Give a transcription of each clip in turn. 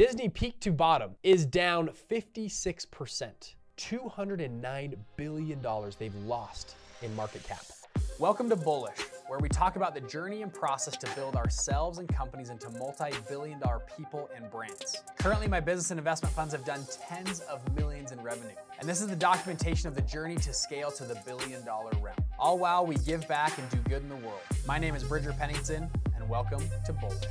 Disney peak to bottom is down 56%. $209 billion they've lost in market cap. Welcome to Bullish, where we talk about the journey and process to build ourselves and companies into multi billion dollar people and brands. Currently, my business and investment funds have done tens of millions in revenue. And this is the documentation of the journey to scale to the billion dollar realm. All while we give back and do good in the world. My name is Bridger Pennington, welcome to Bullish.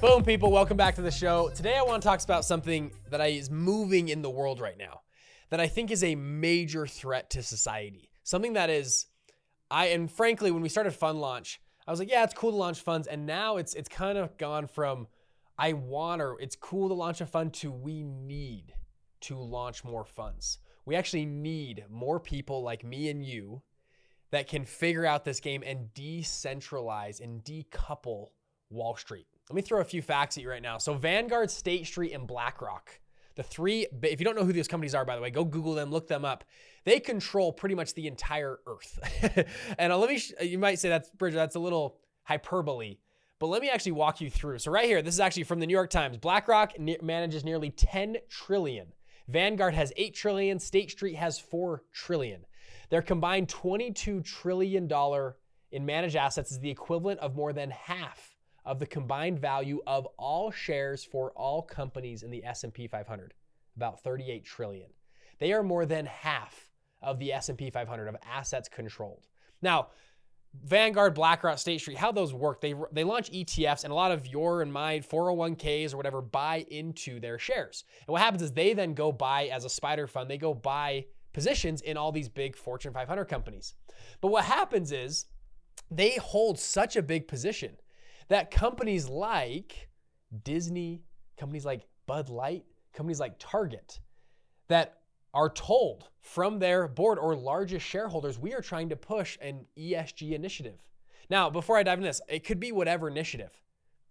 Boom, people, welcome back to the show. Today, I want to talk about something that is moving in the world right now that I think is a major threat to society. Something that is, I and frankly, when we started Fund Launch, I was like, yeah, it's cool to launch funds, and now it's it's kind of gone from I want or it's cool to launch a fund to we need to launch more funds. We actually need more people like me and you that can figure out this game and decentralize and decouple Wall Street. Let me throw a few facts at you right now. So Vanguard, State Street, and BlackRock the three, if you don't know who these companies are, by the way, go Google them, look them up. They control pretty much the entire earth. and uh, let me, you might say that's, Bridger, that's a little hyperbole, but let me actually walk you through. So right here, this is actually from the New York Times. BlackRock ne- manages nearly 10 trillion. Vanguard has 8 trillion. State Street has 4 trillion. Their combined $22 trillion in managed assets is the equivalent of more than half of the combined value of all shares for all companies in the S&P 500, about 38 trillion. They are more than half of the S&P 500 of assets controlled. Now, Vanguard, BlackRock, State Street, how those work, they, they launch ETFs and a lot of your and my 401ks or whatever buy into their shares. And what happens is they then go buy as a spider fund, they go buy positions in all these big Fortune 500 companies. But what happens is they hold such a big position that companies like Disney, companies like Bud Light, companies like Target, that are told from their board or largest shareholders, we are trying to push an ESG initiative. Now, before I dive into this, it could be whatever initiative.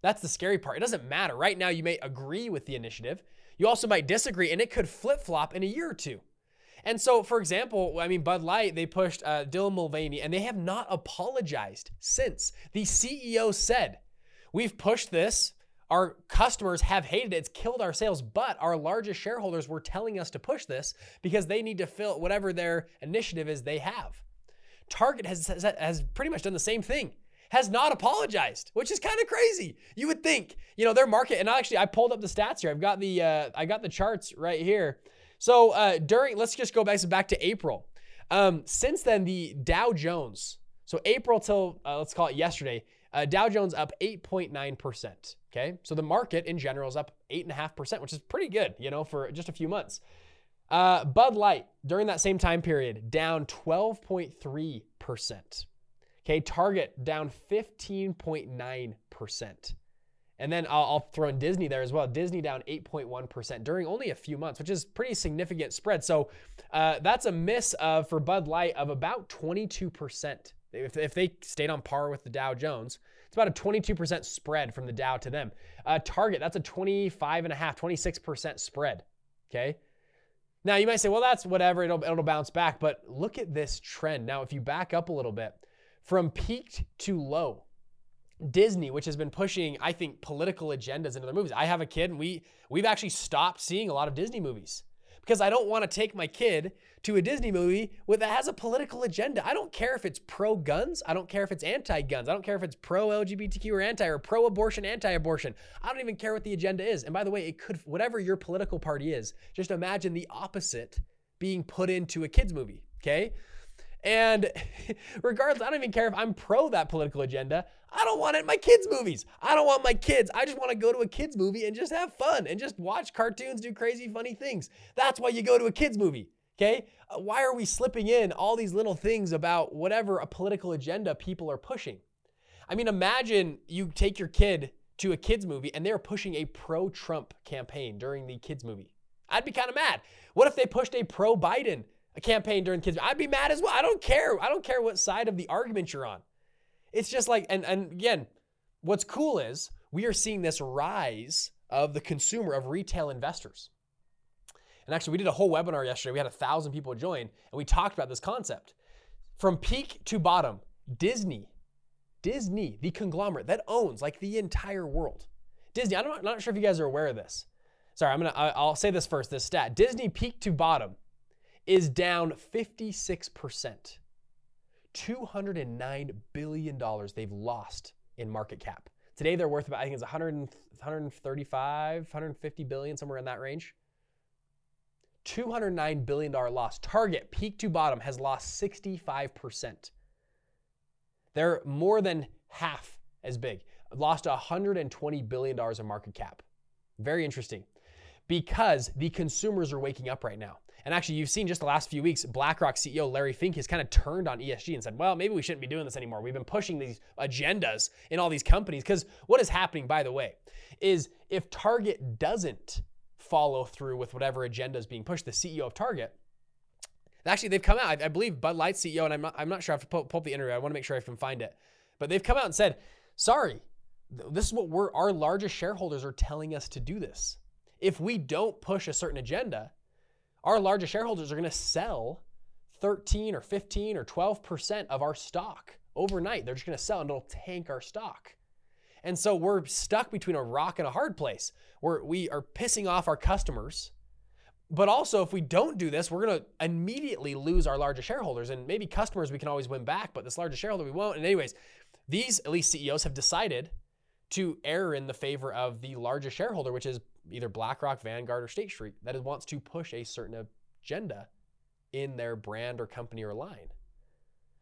That's the scary part. It doesn't matter. Right now, you may agree with the initiative. You also might disagree, and it could flip flop in a year or two. And so, for example, I mean, Bud Light, they pushed uh, Dylan Mulvaney, and they have not apologized since. The CEO said, We've pushed this. Our customers have hated it. It's killed our sales, but our largest shareholders were telling us to push this because they need to fill whatever their initiative is they have. Target has, has, pretty much done the same thing has not apologized, which is kind of crazy. You would think, you know, their market. And actually, I pulled up the stats here. I've got the uh, I got the charts right here. So uh, during, let's just go back back to April. Um, since then, the Dow Jones. So April till uh, let's call it yesterday. Uh, Dow Jones up 8.9%. Okay. So the market in general is up 8.5%, which is pretty good, you know, for just a few months. Uh, Bud Light during that same time period down 12.3%. Okay. Target down 15.9%. And then I'll, I'll, throw in Disney there as well. Disney down 8.1% during only a few months, which is pretty significant spread. So uh, that's a miss of, for Bud Light of about 22%. If, if they stayed on par with the Dow Jones, it's about a 22% spread from the Dow to them. Uh, Target, that's a 25 and a half, 26% spread. Okay. Now you might say, well, that's whatever, it'll, it'll bounce back. But look at this trend. Now, if you back up a little bit, from peak to low, Disney, which has been pushing, I think, political agendas into their movies. I have a kid and we we've actually stopped seeing a lot of Disney movies because I don't want to take my kid to a Disney movie with that has a political agenda. I don't care if it's pro guns. I don't care if it's anti guns. I don't care if it's pro LGBTQ or anti or pro abortion, anti abortion. I don't even care what the agenda is. And by the way, it could, whatever your political party is, just imagine the opposite being put into a kids movie. Okay. And regardless, I don't even care if I'm pro that political agenda. I don't want it in my kids' movies. I don't want my kids. I just want to go to a kids' movie and just have fun and just watch cartoons do crazy, funny things. That's why you go to a kids' movie. Okay? Uh, why are we slipping in all these little things about whatever a political agenda people are pushing? I mean, imagine you take your kid to a kids movie and they're pushing a pro Trump campaign during the kids movie. I'd be kind of mad. What if they pushed a pro Biden campaign during kids? I'd be mad as well. I don't care. I don't care what side of the argument you're on. It's just like, and, and again, what's cool is we are seeing this rise of the consumer, of retail investors. And actually, we did a whole webinar yesterday. We had a thousand people join, and we talked about this concept. From peak to bottom, Disney, Disney, the conglomerate that owns like the entire world. Disney, I'm not, I'm not sure if you guys are aware of this. sorry, I'm gonna I'll say this first. This stat: Disney peak to bottom is down 56 percent. 209 billion dollars they've lost in market cap. Today they're worth about I think it's 100, 135, 150 billion somewhere in that range. 209 billion dollar loss. Target peak to bottom has lost 65 percent. They're more than half as big. Lost 120 billion dollars in market cap. Very interesting because the consumers are waking up right now. And actually, you've seen just the last few weeks, BlackRock CEO Larry Fink has kind of turned on ESG and said, well, maybe we shouldn't be doing this anymore. We've been pushing these agendas in all these companies. Because what is happening, by the way, is if Target doesn't follow through with whatever agenda is being pushed, the CEO of Target, actually, they've come out, I, believe Bud Light CEO, and I'm not, I'm not sure, I have to pull, pull up the interview. I want to make sure I can find it. But they've come out and said, sorry, this is what our largest shareholders are telling us to do this. If we don't push a certain agenda, our largest shareholders are going to sell 13 or 15 or 12% of our stock overnight. They're just going to sell and it'll tank our stock. And so we're stuck between a rock and a hard place where we are pissing off our customers. But also, if we don't do this, we're going to immediately lose our largest shareholders. And maybe customers we can always win back, but this largest shareholder we won't. And, anyways, these at least CEOs have decided to err in the favor of the largest shareholder, which is either BlackRock, Vanguard, or State Street, that wants to push a certain agenda in their brand or company or line,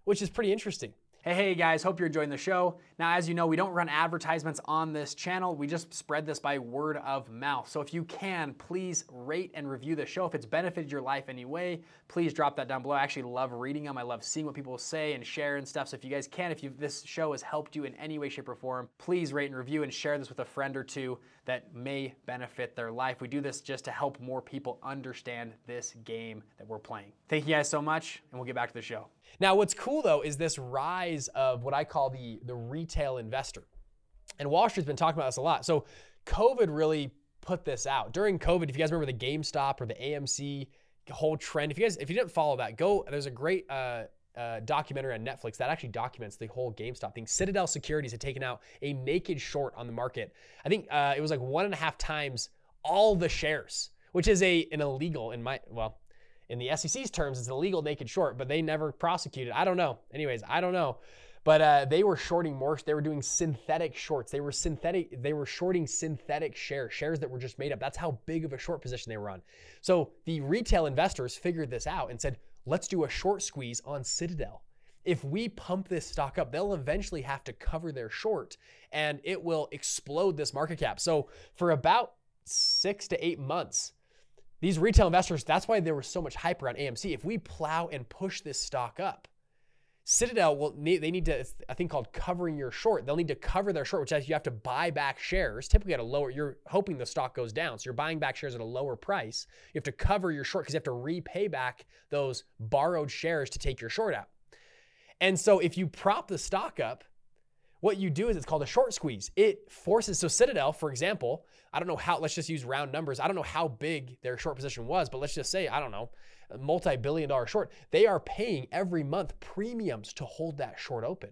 which is pretty interesting. Hey, hey guys, hope you're enjoying the show. Now, as you know, we don't run advertisements on this channel. We just spread this by word of mouth. So if you can, please rate and review the show. If it's benefited your life anyway, please drop that down below. I actually love reading them. I love seeing what people say and share and stuff. So if you guys can, if you, this show has helped you in any way, shape, or form, please rate and review and share this with a friend or two that may benefit their life. We do this just to help more people understand this game that we're playing. Thank you guys so much, and we'll get back to the show. Now, what's cool though is this rise of what I call the, the retail investor. And Wall Street's been talking about this a lot. So, COVID really put this out. During COVID, if you guys remember the GameStop or the AMC whole trend, if you guys, if you didn't follow that, go, there's a great, uh, uh, documentary on Netflix that actually documents the whole GameStop thing. Citadel Securities had taken out a naked short on the market. I think uh, it was like one and a half times all the shares, which is a an illegal in my well, in the SEC's terms, it's an illegal naked short, but they never prosecuted. I don't know. Anyways, I don't know. But uh, they were shorting more. They were doing synthetic shorts. They were synthetic. They were shorting synthetic shares, shares that were just made up. That's how big of a short position they were on. So the retail investors figured this out and said, "Let's do a short squeeze on Citadel." If we pump this stock up, they'll eventually have to cover their short, and it will explode this market cap. So for about six to eight months, these retail investors, that's why there was so much hype around AMC. If we plow and push this stock up, Citadel will need, they need to, a thing called covering your short. They'll need to cover their short, which is you have to buy back shares, typically at a lower, you're hoping the stock goes down. So you're buying back shares at a lower price. You have to cover your short because you have to repay back those borrowed shares to take your short out. And so if you prop the stock up, what you do is it's called a short squeeze. It forces, so Citadel, for example, I don't know how, let's just use round numbers. I don't know how big their short position was, but let's just say, I don't know, multi billion dollar short. They are paying every month premiums to hold that short open.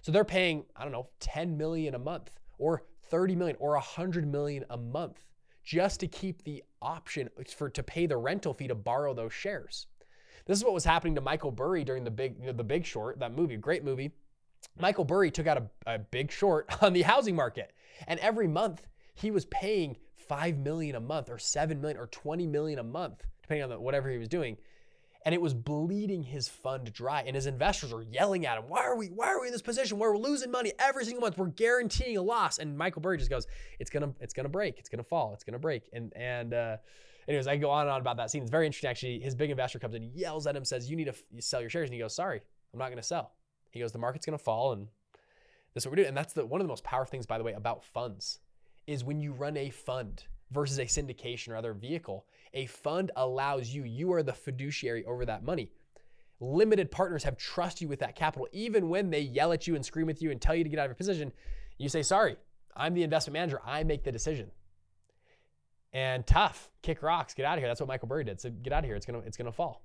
So they're paying, I don't know, 10 million a month or 30 million or 100 million a month just to keep the option for to pay the rental fee to borrow those shares. This is what was happening to Michael Burry during the big you know, the big short, that movie, great movie. Michael Burry took out a, a big short on the housing market. And every month he was paying 5 million a month or 7 million or 20 million a month, depending on the, whatever he was doing. And it was bleeding his fund dry. And his investors were yelling at him, why are we, why are we in this position where we're losing money every single month? We're guaranteeing a loss. And Michael Burry just goes, it's gonna, it's gonna break, it's gonna fall, it's gonna break. And and uh anyways, I go on and on about that scene. It's very interesting actually. His big investor comes in, yells at him, says, You need to f- sell your shares. And he goes, Sorry, I'm not gonna sell. He goes, the market's going to fall, and this is what we're doing. And that's the one of the most powerful things, by the way, about funds is when you run a fund versus a syndication or other vehicle. A fund allows you, you are the fiduciary over that money. Limited partners have trust you with that capital, even when they yell at you and scream at you and tell you to get out of your position. You say, sorry, I'm the investment manager. I make the decision. And tough, kick rocks, get out of here. That's what Michael Burry did. So get out of here. It's gonna, it's gonna fall.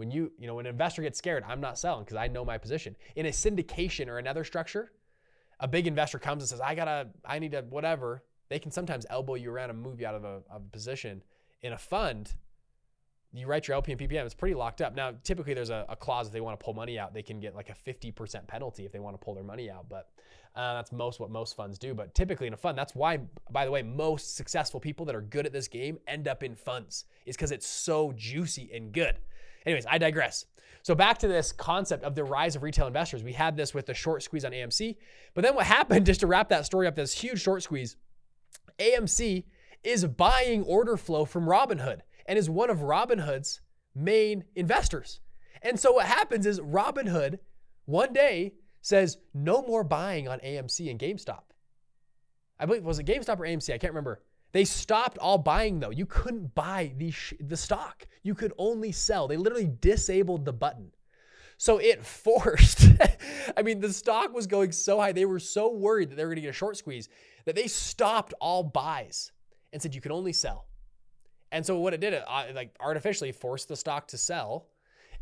When you, you know, when an investor gets scared, I'm not selling because I know my position. In a syndication or another structure, a big investor comes and says, I gotta, I need to, whatever. They can sometimes elbow you around and move you out of a, of a position. In a fund, you write your LP and PPM, it's pretty locked up. Now, typically there's a, a, clause if they want to pull money out, they can get like a 50% penalty if they want to pull their money out. But uh, that's most what most funds do. But typically in a fund, that's why, by the way, most successful people that are good at this game end up in funds, is because it's so juicy and good. Anyways, I digress. So back to this concept of the rise of retail investors. We had this with the short squeeze on AMC. But then what happened, just to wrap that story up, this huge short squeeze, AMC is buying order flow from Robinhood and is one of Robinhood's main investors. And so what happens is Robinhood one day says no more buying on AMC and GameStop. I believe was it GameStop or AMC? I can't remember. They stopped all buying though. You couldn't buy the sh- the stock. You could only sell. They literally disabled the button. So it forced, I mean, the stock was going so high. They were so worried that they were going to get a short squeeze that they stopped all buys and said you can only sell. And so what it did, it uh, like artificially forced the stock to sell,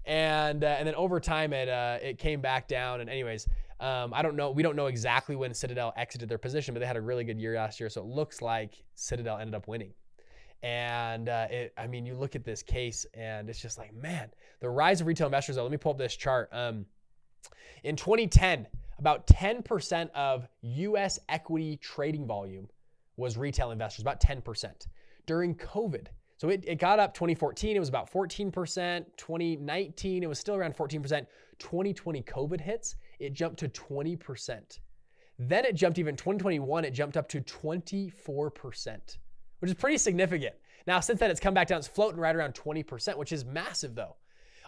and uh, and then over time it uh, it came back down. And anyways, um, I don't know. We don't know exactly when Citadel exited their position, but they had a really good year last year. So it looks like Citadel ended up winning. And uh, it, I mean, you look at this case, and it's just like, man, the rise of retail investors. Though, let me pull up this chart. Um, in 2010, about 10% of U.S. equity trading volume was retail investors. About 10%. During COVID, so it, it got up 2014, it was about 14%. 2019, it was still around 14%. 2020 COVID hits, it jumped to 20%. Then it jumped even 2021, it jumped up to 24%, which is pretty significant. Now, since then, it's come back down. It's floating right around 20%, which is massive, though.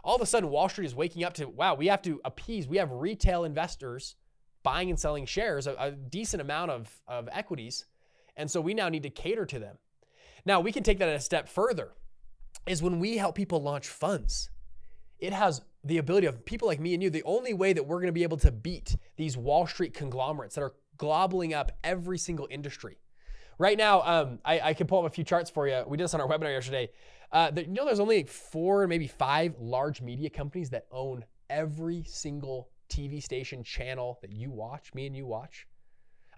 All of a sudden, Wall Street is waking up to wow, we have to appease. We have retail investors buying and selling shares, a, a decent amount of, of equities. And so we now need to cater to them. Now, we can take that a step further, is when we help people launch funds. It has the ability of people like me and you, the only way that we're going to be able to beat these Wall Street conglomerates that are globbling up every single industry. Right now, um, I, I, can pull up a few charts for you. We did this on our webinar yesterday. Uh, you know, there's only four, maybe five large media companies that own every single TV station channel that you watch, me and you watch.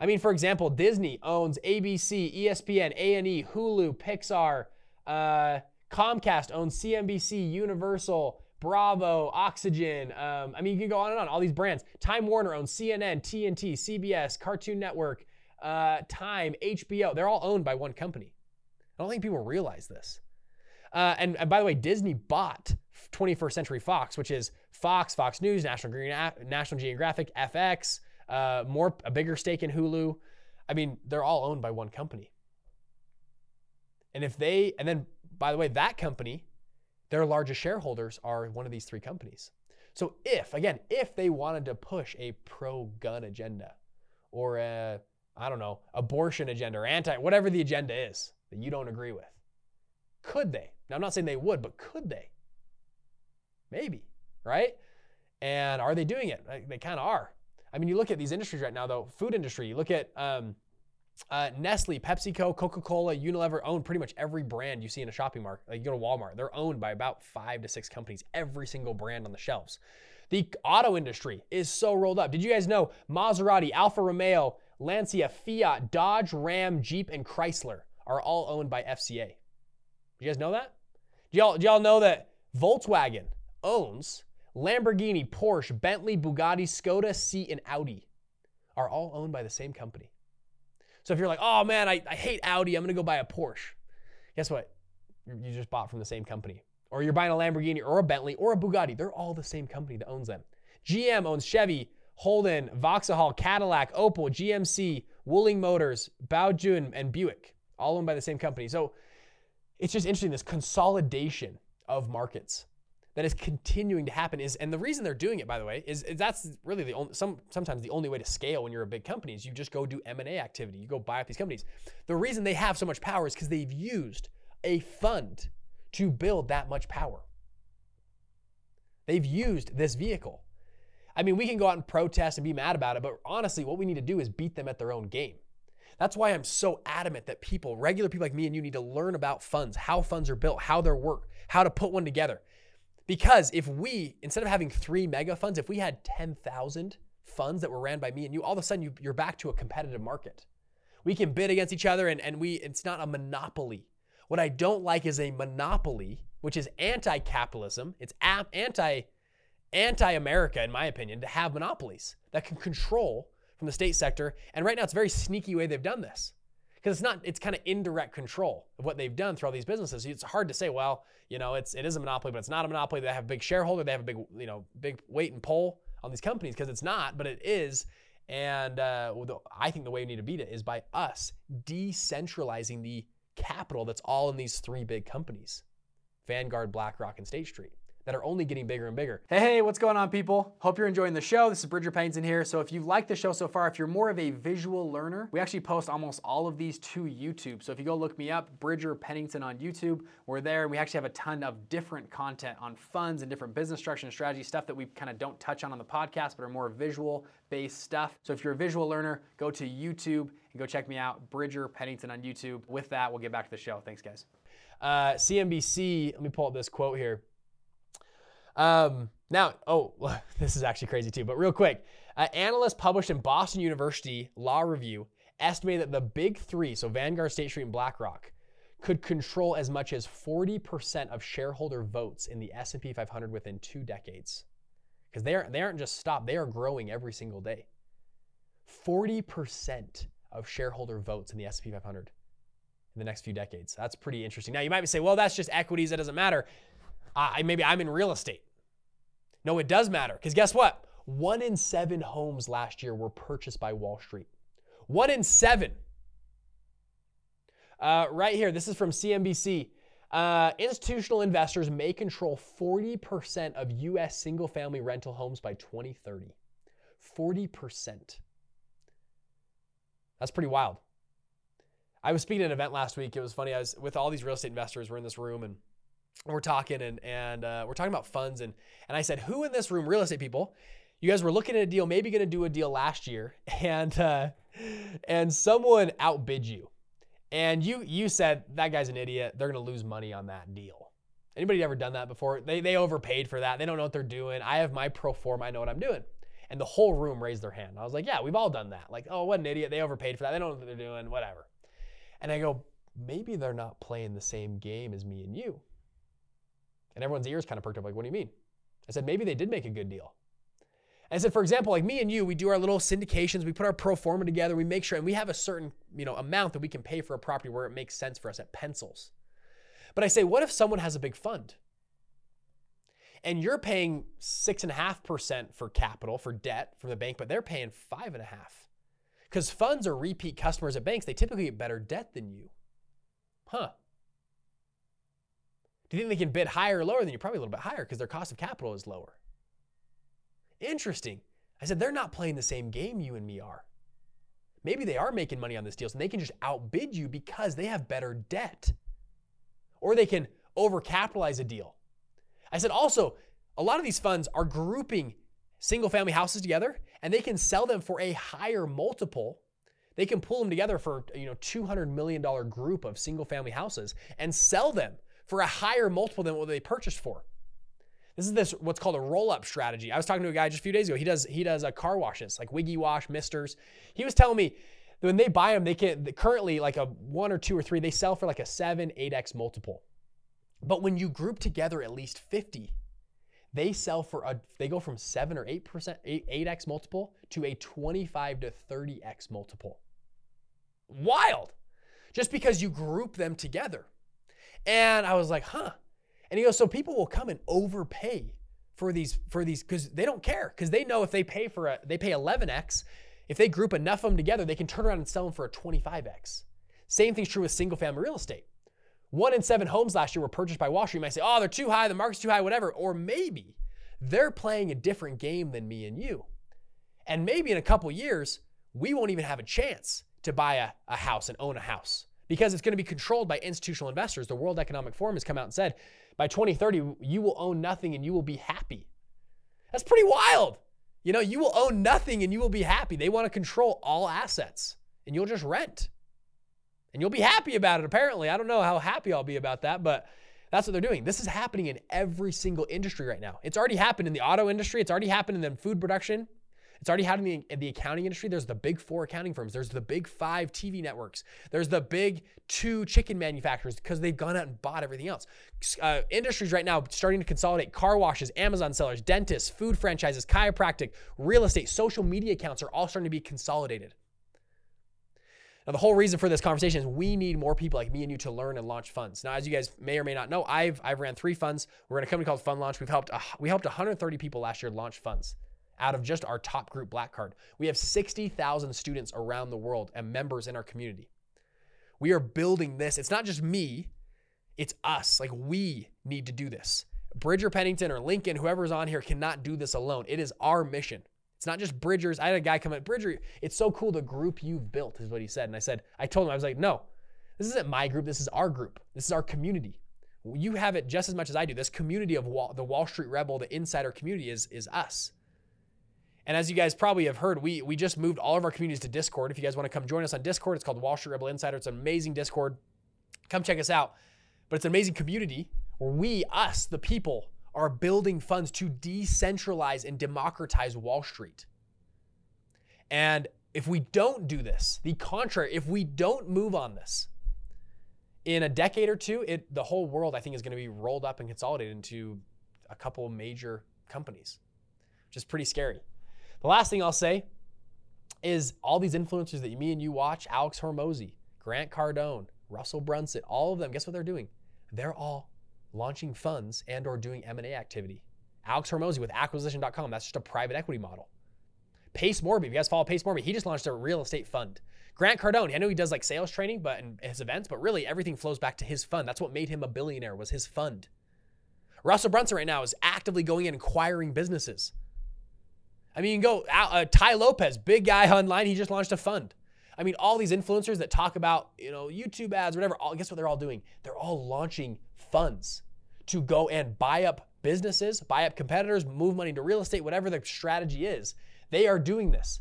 I mean, for example, Disney owns ABC, ESPN, A&E, Hulu, Pixar. Uh, Comcast owns CNBC, Universal, Bravo, Oxygen. Um, I mean, you can go on and on. All these brands. Time Warner owns CNN, TNT, CBS, Cartoon Network, uh, Time, HBO. They're all owned by one company. I don't think people realize this. Uh, and, and, by the way, Disney bought 21st Century Fox, which is Fox, Fox News, National, Green, National Geographic, FX, uh, more a bigger stake in Hulu. I mean, they're all owned by one company. And if they, and then by the way, that company, their largest shareholders are one of these three companies. So if, again, if they wanted to push a pro-gun agenda or a, I don't know, abortion agenda or anti, whatever the agenda is that you don't agree with, could they? Now, I'm not saying they would, but could they? Maybe, right? And are they doing it? They kind of are. I mean, you look at these industries right now, though, food industry, you look at um, uh, Nestle, PepsiCo, Coca Cola, Unilever own pretty much every brand you see in a shopping mart. Like you go to Walmart, they're owned by about five to six companies, every single brand on the shelves. The auto industry is so rolled up. Did you guys know Maserati, Alfa Romeo, Lancia, Fiat, Dodge, Ram, Jeep, and Chrysler are all owned by FCA? You guys know that? Do y'all, do y'all know that Volkswagen owns Lamborghini, Porsche, Bentley, Bugatti, Skoda, Seat, and Audi are all owned by the same company. So if you're like, oh man, I, I hate Audi, I'm gonna go buy a Porsche. Guess what? You just bought from the same company. Or you're buying a Lamborghini or a Bentley or a Bugatti. They're all the same company that owns them. GM owns Chevy, Holden, Vauxhall, Cadillac, Opel, GMC, Wuling Motors, Baojun, and Buick, all owned by the same company. So it's just interesting this consolidation of markets that is continuing to happen is and the reason they're doing it by the way is, that's really the only some sometimes the only way to scale when you're a big company is you just go do m&a activity. You go buy up these companies. The reason they have so much power is because they've used a fund to build that much power. They've used this vehicle. I mean we can go out and protest and be mad about it but honestly what we need to do is beat them at their own game. That's why I'm so adamant that people, regular people like me and you, need to learn about funds, how funds are built, how they work, how to put one together. Because if we, instead of having three mega funds, if we had 10,000 funds that were ran by me and you, all of a sudden you, you're back to a competitive market. We can bid against each other and, and we it's not a monopoly. What I don't like is a monopoly, which is anti-capitalism. It's anti anti-America, in my opinion, to have monopolies that can control from the state sector. And right now it's a very sneaky way they've done this. Because it's not, it's kind of indirect control of what they've done through all these businesses. It's hard to say, well, you know, it's it is a monopoly, but it's not a monopoly. They have a big shareholder, they have a big, you know, big weight and pull on these companies because it's not, but it is. And uh, I think the way we need to beat it is by us decentralizing the capital that's all in these three big companies Vanguard, BlackRock, and State Street that are only getting bigger and bigger. Hey, hey, what's going on, people? Hope you're enjoying the show. This is Bridger Pennington here. So, if you've liked the show so far, if you're more of a visual learner, we actually post almost all of these to YouTube. So, if you go look me up, Bridger Pennington on YouTube, we're there. We actually have a ton of different content on funds and different business structure and strategy stuff that we kind of don't touch on on the podcast, but are more visual based stuff. So, if you're a visual learner, go to YouTube and go check me out, Bridger Pennington on YouTube. With that, we'll get back to the show. Thanks, guys. Uh, CNBC, let me pull up this quote here. Um, now, oh, this is actually crazy too, but real quick. Uh, analysts published in Boston University Law Review estimated that the big three, so Vanguard, State Street, and BlackRock, could control as much as 40% of shareholder votes in the S&P 500 within two decades. Because they, are, they aren't just stopped, they are growing every single day. 40% of shareholder votes in the S&P 500 in the next few decades. That's pretty interesting. Now, you might say, well, that's just equities, that doesn't matter uh, maybe I'm in real estate. No, it does matter because guess what? One in seven homes last year were purchased by Wall Street. One in seven. Uh, right here, this is from CNBC. Uh, institutional investors may control 40% of U.S. single family rental homes by 2030. 40%. That's pretty wild. I was speaking at an event last week. It was funny. I was with all these real estate investors. We're in this room and we're talking and and uh, we're talking about funds and and I said, who in this room, real estate people, you guys were looking at a deal, maybe going to do a deal last year, and uh, and someone outbid you, and you you said that guy's an idiot. They're going to lose money on that deal. Anybody ever done that before? They they overpaid for that. They don't know what they're doing. I have my pro forma. I know what I'm doing. And the whole room raised their hand. I was like, yeah, we've all done that. Like, oh, what an idiot. They overpaid for that. They don't know what they're doing. Whatever. And I go, maybe they're not playing the same game as me and you. And everyone's ears kind of perked up, like, what do you mean? I said, maybe they did make a good deal. I said, for example, like me and you, we do our little syndications, we put our pro forma together, we make sure, and we have a certain, you know, amount that we can pay for a property where it makes sense for us at pencils. But I say, what if someone has a big fund? And you're paying six and a half percent for capital, for debt from the bank, but they're paying five and a half. Because funds are repeat customers at banks, they typically get better debt than you. Huh. Do you think they can bid higher or lower than you? Probably a little bit higher because their cost of capital is lower. Interesting. I said, they're not playing the same game you and me are. Maybe they are making money on this deal, so they can just outbid you because they have better debt. Or they can overcapitalize a deal. I said also, a lot of these funds are grouping single family houses together and they can sell them for a higher multiple. They can pull them together for, you know, $200 million group of single family houses and sell them for a higher multiple than what they purchased for. This is this what's called a roll-up strategy. I was talking to a guy just a few days ago. He does he does uh, car washes like Wiggy Wash, Misters. He was telling me when they buy them, they can currently like a one or two or three, they sell for like a seven, eight x multiple. But when you group together at least 50, they sell for a they go from seven or eight percent, eight x multiple to a 25 to 30 x multiple. Wild. Just because you group them together. And I was like, huh. And he goes, so people will come and overpay for these for these because they don't care because they know if they pay for a they pay 11x, if they group enough of them together, they can turn around and sell them for a 25x. Same thing's true with single family real estate. One in seven homes last year were purchased by Wall Street. You might say, oh, they're too high, the market's too high, whatever. Or maybe they're playing a different game than me and you. And maybe in a couple years, we won't even have a chance to buy a, a house and own a house because it's going to be controlled by institutional investors. The World Economic Forum has come out and said by 2030, you will own nothing and you will be happy. That's pretty wild. You know, you will own nothing and you will be happy. They want to control all assets and you'll just rent. And you'll be happy about it, apparently. I don't know how happy I'll be about that, but that's what they're doing. This is happening in every single industry right now. It's already happened in the auto industry, it's already happened in the food production, It's already happening in the, in the accounting industry. There's the big four accounting firms. There's the big five TV networks. There's the big two chicken manufacturers because they've gone out and bought everything else. Uh, industries right now starting to consolidate car washes, Amazon sellers, dentists, food franchises, chiropractic, real estate, social media accounts are all starting to be consolidated. Now, the whole reason for this conversation is we need more people like me and you to learn and launch funds. Now, as you guys may or may not know, I've I've ran three funds. We're in a company called Fund Launch. We've helped uh, we helped 130 people last year launch funds out of just our top group Black Card. We have 60,000 students around the world and members in our community. We are building this. It's not just me, it's us. Like we need to do this. Bridger Pennington or Lincoln, whoever's on here, cannot do this alone. It is our mission. It's not just Bridgers. I had a guy come at Bridger. It's so cool the group you've built, is what he said. And I said, I told him, I was like, no, this isn't my group. This is our group. This is our community. You have it just as much as I do. This community of Wall, the Wall Street Rebel, the insider community is, is us. And as you guys probably have heard, we we just moved all of our communities to Discord. If you guys want to come join us on Discord, it's called Wall Street Rebel Insider. It's an amazing Discord. Come check us out. But it's an amazing community where we, us, the people, are building funds to decentralize and democratize Wall Street. And if we don't do this, the contrary, if we don't move on this, in a decade or two, it the whole world I think is going to be rolled up and consolidated into a couple major companies, which is pretty scary. The last thing I'll say is all these influencers that me and you watch, Alex Hormozi, Grant Cardone, Russell Brunson, all of them, guess what they're doing? They're all launching funds and or doing M&A activity. Alex Hormozi with acquisition.com, that's just a private equity model. Pace Morby, if you guys follow Pace Morby, he just launched a real estate fund. Grant Cardone, I know he does like sales training, but in his events, but really everything flows back to his fund. That's what made him a billionaire was his fund. Russell Brunson right now is actively going in acquiring businesses. I mean, go uh, Tai Lopez, big guy online. He just launched a fund. I mean, all these influencers that talk about, you know, YouTube ads, whatever, all, guess what they're all doing? They're all launching funds to go and buy up businesses, buy up competitors, move money into real estate, whatever the strategy is. They are doing this.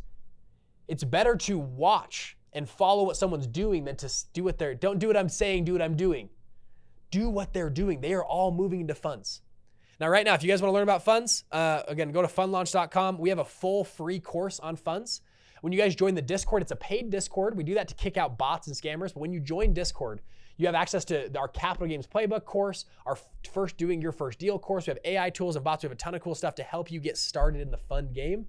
It's better to watch and follow what someone's doing than to do what they're don't do what I'm saying, do what I'm doing. Do what they're doing. They are all moving into funds. Now, right now, if you guys want to learn about funds, uh, again, go to fundlaunch.com. We have a full free course on funds. When you guys join the Discord, it's a paid Discord. We do that to kick out bots and scammers. But when you join Discord, you have access to our Capital Games Playbook course, our first doing your first deal course. We have AI tools and bots. We have a ton of cool stuff to help you get started in the fund game.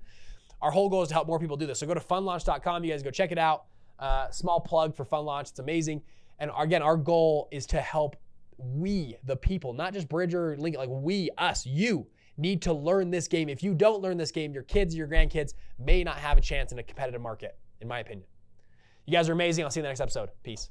Our whole goal is to help more people do this. So go to fundlaunch.com. You guys go check it out. Uh, small plug for Fund Launch. It's amazing. And again, our goal is to help we, the people, not just Bridger, or Lincoln, like we, us, you need to learn this game. If you don't learn this game, your kids, your grandkids may not have a chance in a competitive market, in my opinion. You guys are amazing. I'll see you in the next episode. Peace.